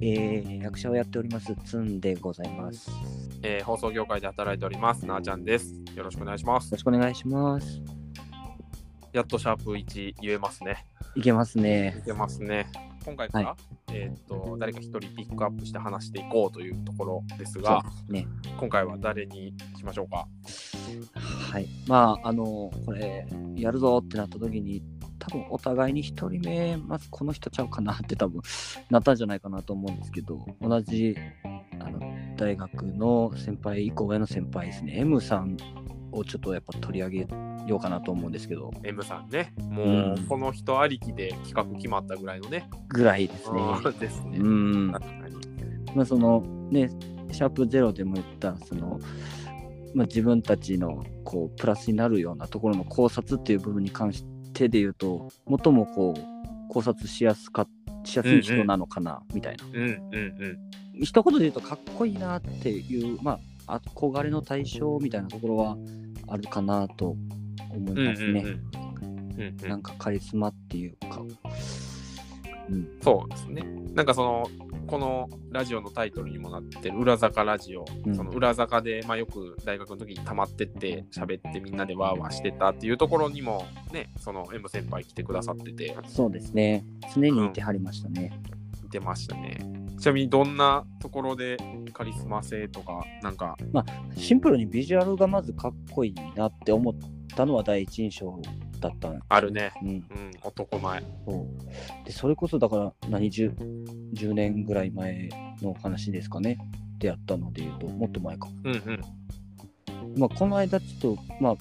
えー、役者をやっております、つんでございます。よえー放送業界で働いております、なあちゃんです。よろしくお願いしますろ。しくお願いします。やっとシャープ1言えますね。いけますねい。けますね。今回から、はえーっと誰か一人ピックアップして話していこうというところですが、ね。今回は誰にしましょうか？はい。まあ、あの、これ、やるぞってなった時に、多分お互いに一人目、まずこの人ちゃうかなって多分なったんじゃないかなと思うんですけど、同じあの大学の先輩、以降上の先輩ですね、M さんをちょっとやっぱ取り上げようかなと思うんですけど、M さんね。もう、うんこの人ありきで企画決まったぐらいのね。ぐらいですね。うんですね。うん。確かに。まあ、そのね、シャープゼロでも言った、その、まあ、自分たちのこうプラスになるようなところの考察っていう部分に関してで言うと、最もこう考察しやすかしやすい人なのかな、みたいな。うんうんうん。一言で言うと、かっこいいなっていう、まあ、憧れの対象みたいなところはあるかなと思いますね。うんうんうんうんなんかカリスマっていうか。うん、そうですね。なんかその、このラジオのタイトルにもなってる裏坂ラジオ、うんその裏坂で、まあ、よく大学の時に溜まってって喋ってみんなでワーワーしてたっていうところにもね、その M 先輩来てくださってて、そうですね。常にいてはりましたね。見てましたね。ちなみにどんなところでカリスマ性とか、なんか、シンプルにビジュアルがまずかっこいいなって思ったのは第一印象だったあるね。うん、うん、男前。そうでそれこそだから何十10年ぐらい前の話ですかね出会ったので言うともっと前か、うんうん。まあ、この間ちょっとまあ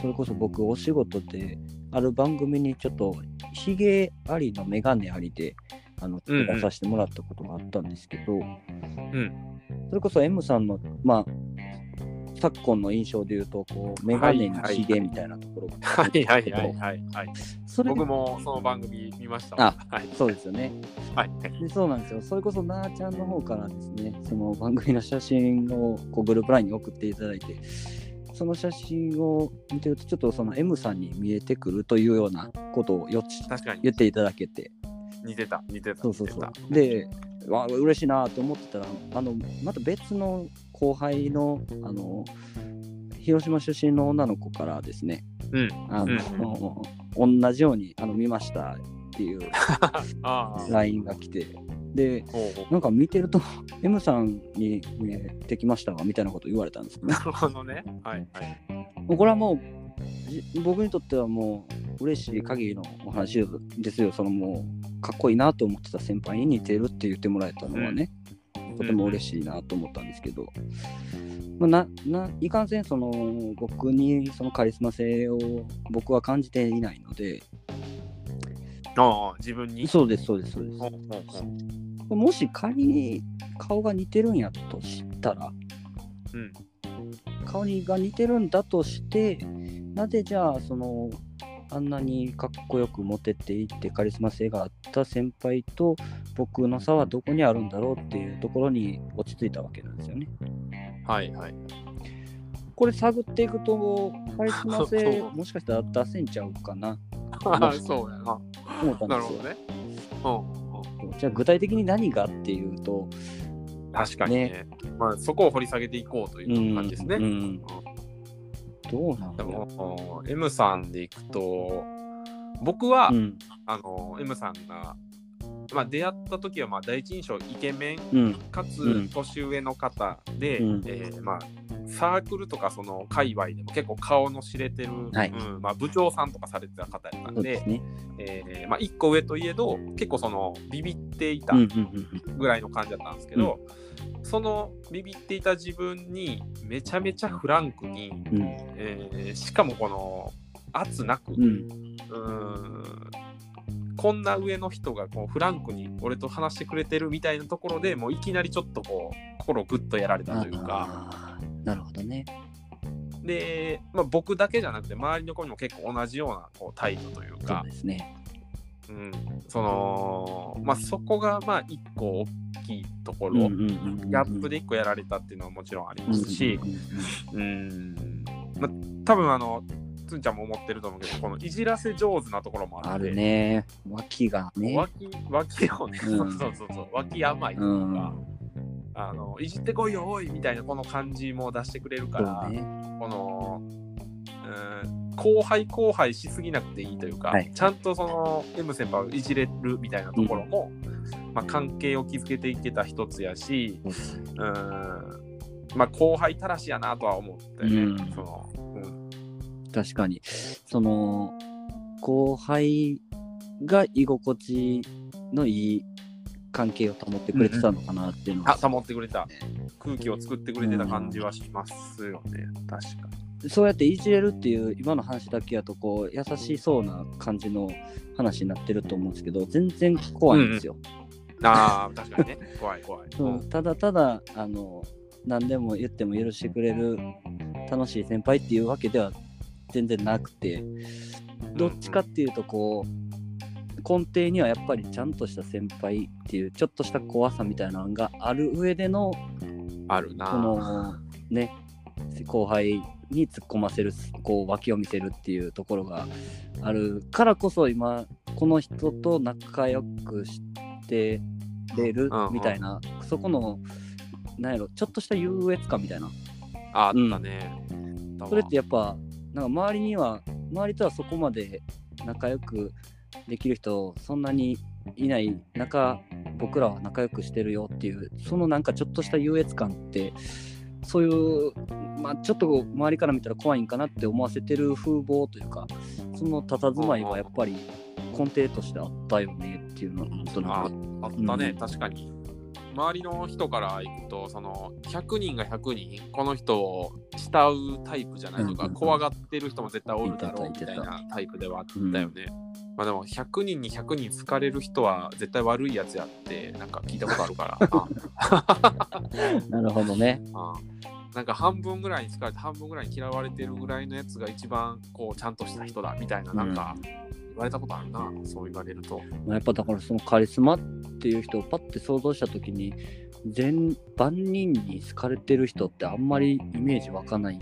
それこそ僕お仕事である番組にちょっとひげありの眼鏡ありであのうんうん出させてもらったことがあったんですけど、うん。それこそ M さんのまあ昨今の印象で言うとこう眼鏡にひげみたいなところが、はいはいはいはいはい。それで僕もその番組見ましたあわ。はい。そうですよねはい。でそうなんですよ。それこそなーちゃんの方からですね、その番組の写真をこうグループラインに送っていただいて、その写真を見てると、ちょっとその M さんに見えてくるというようなことをよち確かに言っていただけて、似てた、似てた。そうそうそう。で、わ嬉しいなと思ってたら、あのまた別の後輩のあの広島出身の女の子からですね、たうん。あの、同じようにあの見ましたっていう。LINE が来て、で、なんか見てると、M さんに見えてきましたわみたいなこと言われたんです。なるほどね。はいはい。もうこれはもう、じ僕にとってはもう、嬉しい限りのお話ですよ。そのもう、かっこいいなと思ってた先輩に似てるって言ってもらえたのはね、とても嬉しいなと思ったんですけど、まあ、なないかんせんその僕にそのカリスマ性を僕は感じていないので、ああ、自分に？そうです、そうです、そうです。もし仮に顔が似てるんやとしたら、うん。顔にが似てるんだとしてなぜじゃあそのあんなにかっこよくモテていってカリスマ性があった先輩と僕の差はどこにあるんだろうっていうところに落ち着いたわけなんですよね。はいはい。これ探っていくとカリスマ性もしかしたら出せんちゃうかなああ、そうやな。思ったんですよ。なるほどね。うんうん。じゃあ具体的に何がっていうと、確かにね。まあ、そこを掘り下げていこうという感じですね。うんうんどうなんでだろも、M さんでいくと、僕は、う、うん。あの、M さんが、まあ、出会った時は、まあ、第一印象、イケメンうん。かうん。つ年上の方で、うん。えーまあ、サークルとかその界隈でも結構顔の知れてる、はい。うんまあ、部長さんとかされてた方やったんでね。えーまあ、1個上といえど結構そのビビっていたうんうんうんぐらいの感じだったんですけど、そのビビっていた自分にめちゃめちゃフランクに、うんえーしかもこの圧なく、うんうーんこんな上の人がこうフランクに俺と話してくれてるみたいなところでもういきなりちょっとこう心をグッとやられたというかなるほどね。で、まあ、僕だけじゃなくて周りの子にも結構同じようなこう態度というそうかですね。うん、そのまあそこがまあ一個大きいところ、ギャップで一個やられたっていうのはもちろんありますし、うん。まあ、多分あのつんちゃんも思ってると思うけど、このいじらせ上手なところもあって、あるね。脇がね。脇脇をね、うん。そうそうそうそう、脇甘いとうん。か、あのいじってこいよ、おいみたいなこの感じも出してくれるから、ね。この、うん、後輩後輩しすぎなくていいというか、はい。ちゃんとその M 先輩をいじれるみたいなところも、まあ、関係を築けていけた一つやし、うん。まあ、後輩たらしやなとは思ったよね。うん。そのうん。確かに。その、後輩が居心地のいい関係を保ってくれてたのかなっていうのは、あ保ってくれた。空気を作ってくれてた感じはしますよね、確かに。そうやっていじれるっていう今の話だけやとこう優しそうな感じの話になってると思うんですけど全然怖いんですよ。ああ、確かにね。怖い怖い。うんただただあの何でも言っても許してくれる楽しい先輩っていうわけでは全然なくてどっちかっていうとこう根底にはやっぱりちゃんとした先輩っていうちょっとした怖さみたいなのがある上でのあるな。このね後輩に突っ込ませるこう脇を見せるっていうところがあるからこそ今この人と仲良くしてれるうんうん。みたいな、そこのなんやろちょっとした優越感みたいな。ああったね。それってやっぱなんか周りには周りとはそこまで仲良くできる人そんなにいない中僕らは仲良くしてるよっていうそのなんかちょっとした優越感ってそういうまあちょっと周りから見たら怖いんかなって思わせてる風貌というかその佇まいはやっぱり根底としてあったよねっていうのはなんとなあくあったね、うん確かに。周りの人から行くと、その100人が100人、この人を慕うタイプじゃないとか、うんうんうん。怖がってる人も絶対おるだろうみいたいなタイプではあったよね。まあでも100人に100人好かれる人は絶対悪いやつやってなんか聞いたことあるから。なるほどねなんか半分ぐらいに好かれて半分ぐらいに嫌われてるぐらいのやつが一番こうちゃんとした人だみたいななんか言われたことあるな、そう言われると。まあ、やっぱだからそのカリスマっていう人をパッて想像した時に全万人に好かれてる人ってあんまりイメージ湧かない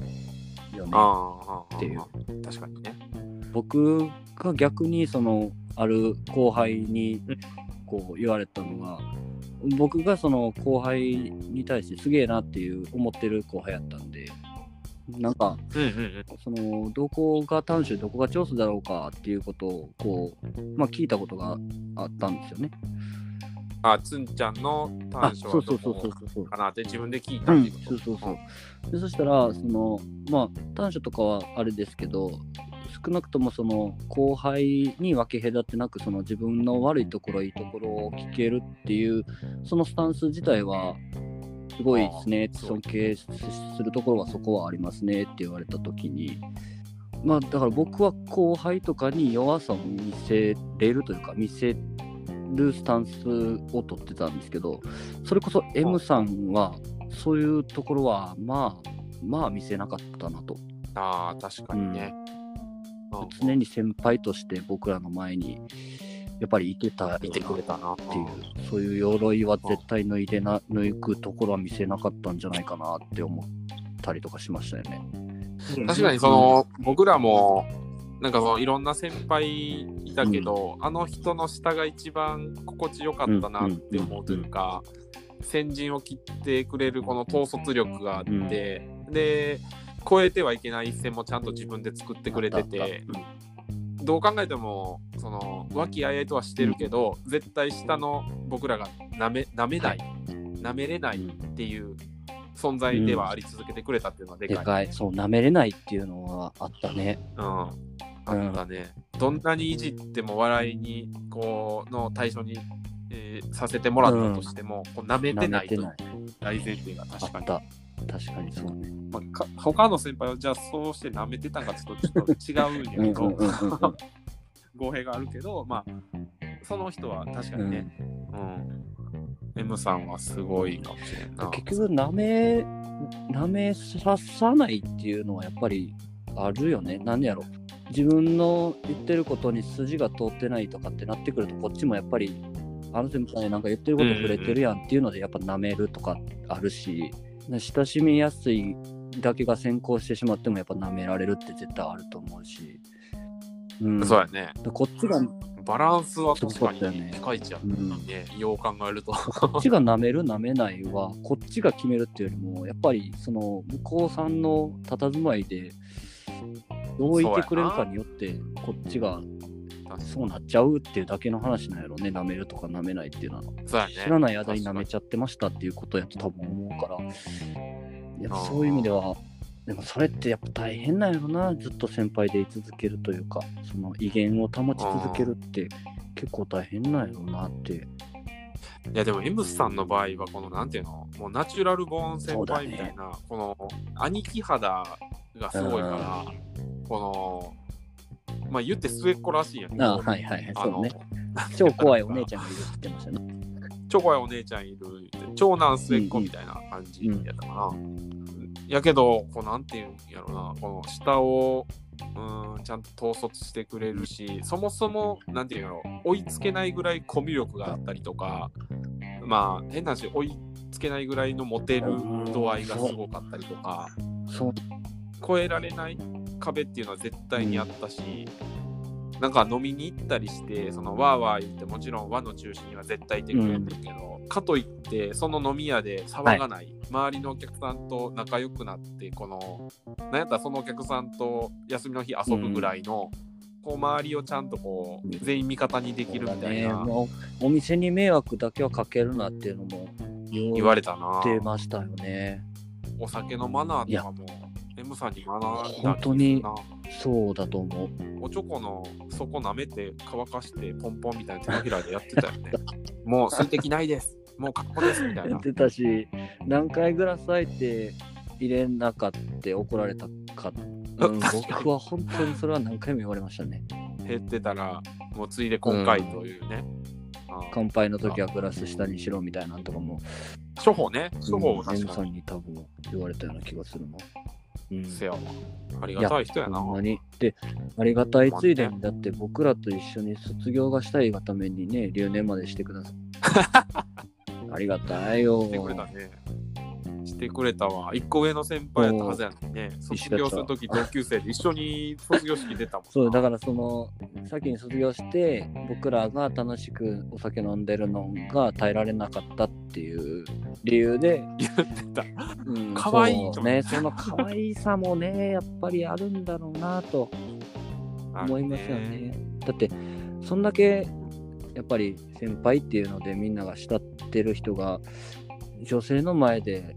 よね。っていう確かにね。僕が逆にそのある後輩にこう言われたのが僕がその後輩に対してすげえなっていう思ってる後輩やったんでなんかうんうんうん。そのどこが短所どこが長所だろうかっていうことをこう、まあ、聞いたことがあったんですよね。あ、つんちゃんのあ短所はどこ。かなって自分で聞いたうんってこと。そうそうそう。でそしたらそのまあ短所とかはあれですけど少なくともその後輩に分け隔てなくその自分の悪いところいいところを聞けるっていうそのスタンス自体はすごいですね。尊敬するところはそこはありますねって言われた時に。まあだから僕は後輩とかに弱さを見せれるというか見せるスタンスを取ってたんですけどそれこそ M さんはそういうところはまあまあ見せなかったなとああ、確かにね。うん常に先輩として僕らの前にやっぱりいてたいてくれたな。ていうそういう鎧は絶対脱いでな抜くところは見せなかったんじゃないかなって思ったりとかしましたよね。確かにその、僕らもなんかそのいろんな先輩いたけど、あの人の下が一番心地よかったなって思うというか、先陣を切ってくれるこの統率力があって、で超えてはいけない一線もちゃんと自分で作ってくれてて、どう考えてもその和気あいあいとはしてるけど、絶対下の僕らがなめなめない、なめれないっていう存在ではあり続けてくれたっていうのはでかい。でかい。そう舐めれないっていうのはあったね。うん、あったね、どんなにいじっても笑いにこうの対象に、えーさせてもらったとしても、こう舐めて舐ない。と大前提が確かに。確かにそうね。まあ、か他の先輩はじゃあそうして舐めてたんかちょっとちょっと違うんやけど、うんうんうんうん。語弊があるけど、まあ、その人は確かにね、うん。M さんはすごいかもしれんな。結局舐め舐めささないっていうのはやっぱりあるよね。なんでやろ自分の言ってることに筋が通ってないとかってなってくるとこっちもやっぱりあの先輩なんか言ってること触れてるやんっていうのでやっぱ舐めるとかあるし親しみやすいだけが先行してしまってもやっぱ舐められるって絶対あると思うし、うん、そうやね。こっちがバランスは確かにピカイチやうんね。よう考えると。こっちが舐める舐めないはこっちが決めるっていうよりもやっぱりその向こうさんの佇まいでどういてくれるかによってこっちがそうなっちゃうっていうだけの話なんやろね。舐めるとか舐めないっていうのは。ね。知らない間に舐めちゃってましたっていうことやと多分思うから。やそういう意味ではでもそれってやっぱ大変なんやろな。ずっと先輩で居続けるというかその威厳を保ち続けるって結構大変なんやろなって。いやでも M さんの場合はこのなんていうの？もうナチュラルボーン先輩みたいな、この兄貴肌がすごいから、このまあ言って末っ子らしいんやけどあはいはいはい。そうね。超怖いお姉ちゃんがいるって言ってましたね。超怖いお姉ちゃんいる長男末っ子みたいな感じやったかな、やけどこうなんていうんやろなこの下をうんちゃんと統率してくれるしそもそもなんていうんやろ追いつけないぐらいコミュ力があったりとかまあ変な話追いつけないぐらいのモテる度合いがすごかったりとかそう。超えられない壁っていうのは絶対にあったし、なんか飲みに行ったりしてそのワーワー言ってもちろん和の中心には絶対いてくれるんだけど、かといってその飲み屋で騒がない、周りのお客さんと仲良くなってこのなんやったらそのお客さんと休みの日遊ぶぐらいの、こう周りをちゃんとこう全員味方にできるみたいな、ね、お店に迷惑だけはかけるなっていうのも言われたな。言ってましたよね。お酒のマナーとかも M さんに学んだ本当にそうだと思うおちょこの底舐めて乾かしてポンポンみたいな手のひらでやってたよね。もう水滴ないです。もう格好ですみたいなやっ。てたし何回グラス空いて入れなかって怒られたか、うん、僕は本当にそれは何回も言われましたね減ってたら、もうついで今回というね。あー乾杯の時はグラス下にしろみたいなのとかも処方ね。処方をうん確 M かに。さんに多分言われたような気がするなうんせやわ。ありがたい人やな。ほんまに。で、ありがたいついでに、だって僕らと一緒に卒業がしたいがためにね、留年までしてください。ありがたいよ。してくれたね。してくれたわ。一個上の先輩やったはずやのにね。卒業するとき同級生で一緒に卒業式出たもんな。そう、だからその、先に卒業して、僕らが楽しくお酒飲んでるのが耐えられなかったっていう理由で、言ってた。うん、可愛いそうね、その可愛さもね、やっぱりあるんだろうなと思いますよね。だってそんだけやっぱり先輩っていうのでみんなが慕ってる人が女性の前で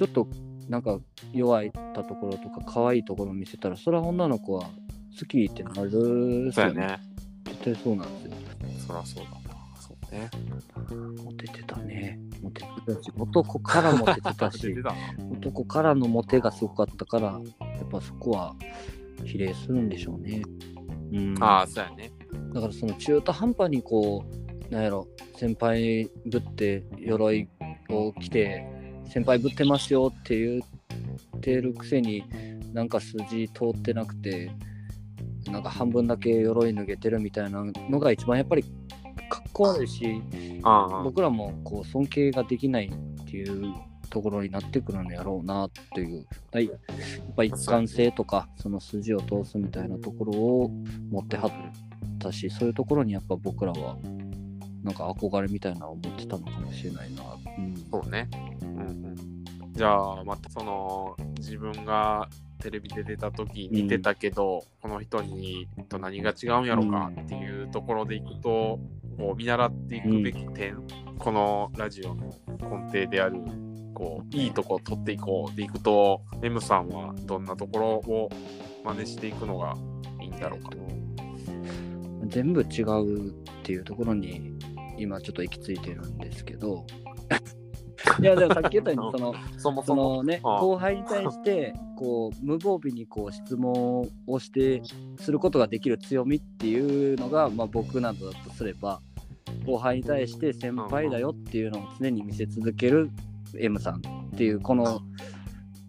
ちょっとなんか弱いたところとか可愛いところを見せたらそれは女の子は好きってなるっすよね。そうやね。絶対そうなんですよ。そらそうだな。そうね。モテてたね。モテてたし男からモテてた出してたな。男からのモテがすごかったからやっぱそこは比例するんでしょうね。うん、ああ、そうやね。だからその中途半端にこうなんやろ先輩ぶって鎧を着て先輩ぶってますよって言ってるくせになんか筋通ってなくてなんか半分だけ鎧脱げてるみたいなのが一番やっぱりかっこ悪いし僕らもこう尊敬ができないっていうところになってくるのやろうなっていう、はい、やっぱ一貫性とかその筋を通すみたいなところを持ってはったしそういうところにやっぱ僕らはなんか憧れみたいなのを持ってたのかもしれないな。うん、そうね。うんうん。じゃあ、またその、自分がテレビで出た時似てたけど、この人にと何が違うんやろかっていうところでいくと、こう見習っていくべき点、このラジオの根底である、こう、いいとこ取っていこうでいくと、M さんはどんなところを真似していくのがいいんだろうか。全部違うっていうところに今ちょっと行き着いてるんですけど。いやでもさっき言ったようにその そそも。そも、のね後輩に対してこう無防備にこう質問をしてすることができる強みっていうのが、まあ、僕などだとすれば後輩に対して先輩だよっていうのを常に見せ続ける M さんっていうこの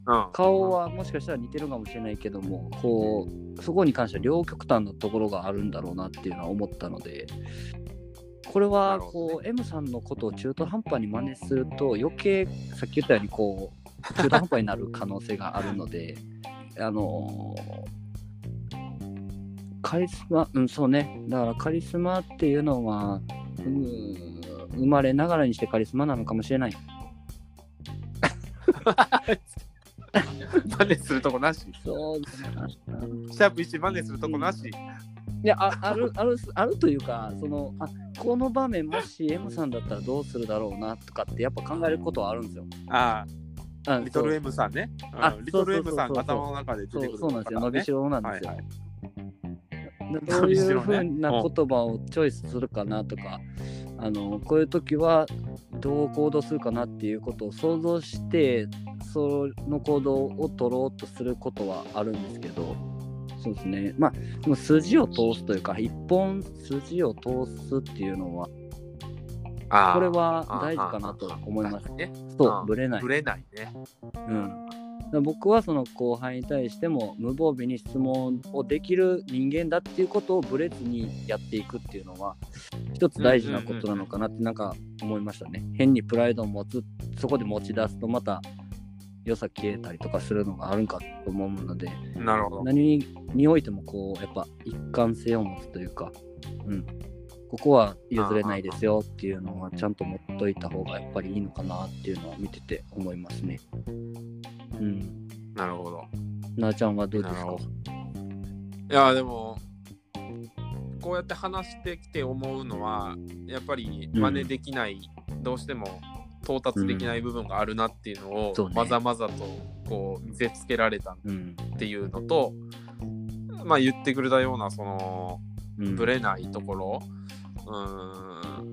うん、顔はもしかしたら似てるかもしれないけどもこうそこに関しては両極端なところがあるんだろうなっていうのは思ったのでこれなはこう M さんのことを中途半端に真似すると余計さっき言ったようにこう中途半端になる可能性があるので、あのカリスマ、うん、そうね。だからカリスマっていうのは、うん、生まれながらにしてカリスマなのかもしれない。真似するとこなし。そう シャープ1真似するとこなし。いやあ あるあるあるというかそのあこの場面もし M さんだったらどうするだろうなとかってやっぱ考えることはあるんですよ。ああ。あ、リトル M さんね。うんあリトル M さん頭の中で出てくるそうそうなんですよ。伸びしろなんですよ。はいはい。どういうふうな言葉をチョイスするかなとか、あのこういう時はどう行動するかなっていうことを想像してその行動を取ろうとすることはあるんですけどそうですねまあでも筋を通すというか一本筋を通すっていうのはこれは大事かなと思います。ね。そうぶれないぶ。れないね。うん、僕はその後輩に対しても無防備に質問をできる人間だっていうことをぶれずにやっていくっていうのは一つ大事なことなのかなってなんか思いましたね。変にプライドを持つそこで持ち出すとまた良さ消えたりとかするのがあるんかと思うのでなるほど。何においてもこうやっぱ一貫性を持つというか、うん、ここは譲れないですよっていうのはちゃんと持っといた方がやっぱりいいのかなっていうのは見てて思いますね。うん。なるほど。なあちゃんはどうですか？いや、でも、こうやって話してきて思うのは、やっぱり真似できない、どうしても到達できない部分があるなっていうのを、まざまざとこう見せつけられたうん。っていうのと、まあ言ってくれたような、その、うん、ぶれないところ、うーん、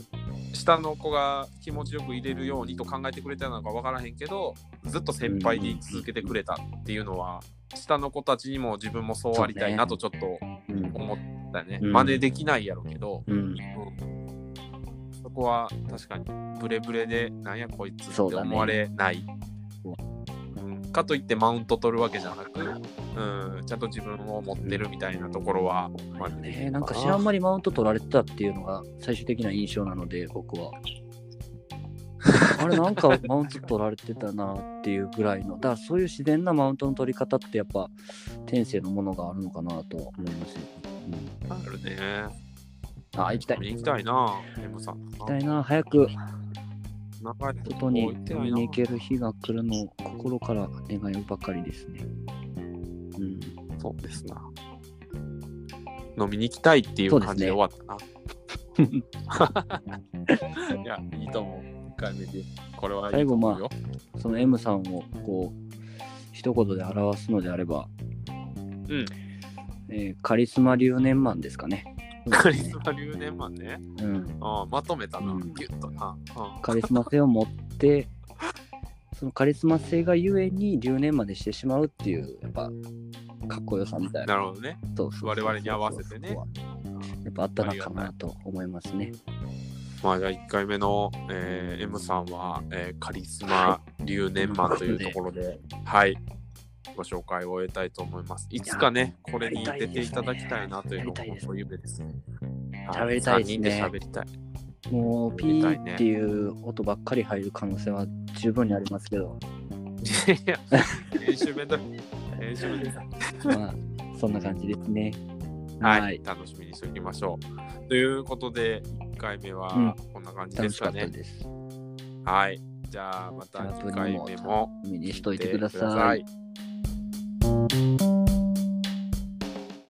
下の子が気持ちよく入れるようにと考えてくれたのか分からへんけど、ずっと先輩でい続けてくれたっていうのは、下の子たちにも自分もそうありたいなとちょっとうん。思ったよね。うん真似できないやろうけど、うん。こは確かにブレブレでなんやこいつって思われない。そう。うん。かといってマウント取るわけじゃなく、うん、ちゃんと自分を持ってるみたいなところは、まあね。なんか知らんまりマウント取られてたっていうのが最終的な印象なので、僕は。あれなんかマウント取られてたなっていうぐらいの、だからそういう自然なマウントの取り方ってやっぱ天性のものがあるのかなとは思います、うん、あるね。あ、行きたい。行きたいな、M さん。行きたいな、早く外に見に行ける日が来るのを心から願うばかりですね。うん、そうですな。飲みに行きたいっていう感じで終わったな。いや、いいと思う。1回目で。これはいいと思うよ。その M さんをこう一言で表すのであれば、うん。えーカリスマ留年マンですかね。カリスマ留年マンね。うん、ああまとめたな。うんギュッとな。うんカリスマ性を持って、そのカリスマ性がゆえに留年までしてしまうっていう、やっぱかっこよさみたいな。なるほどね。そうそう我々に合わせてね。やっぱあったのかなと思いますね。まあじゃあ1回目の、えー M さんは、えーカリスマ留年マンというところで、はい、ご紹介を終えたいと思います。いつかね、これに出ていただきたいなというのもやりたいですね本当夢です。喋りたいですね3人で喋りたい。もうピーっていう音ばっかり入る可能性は十分にありますけど、いや、練習めんどい。練習めんどい。まあそんな感じですね。はい、楽しみにしておきましょう。ということで、1回目うんはこんな感じで楽しかすかね。ったです。はい。じゃあ、また2回目も見にしといて。ください thank you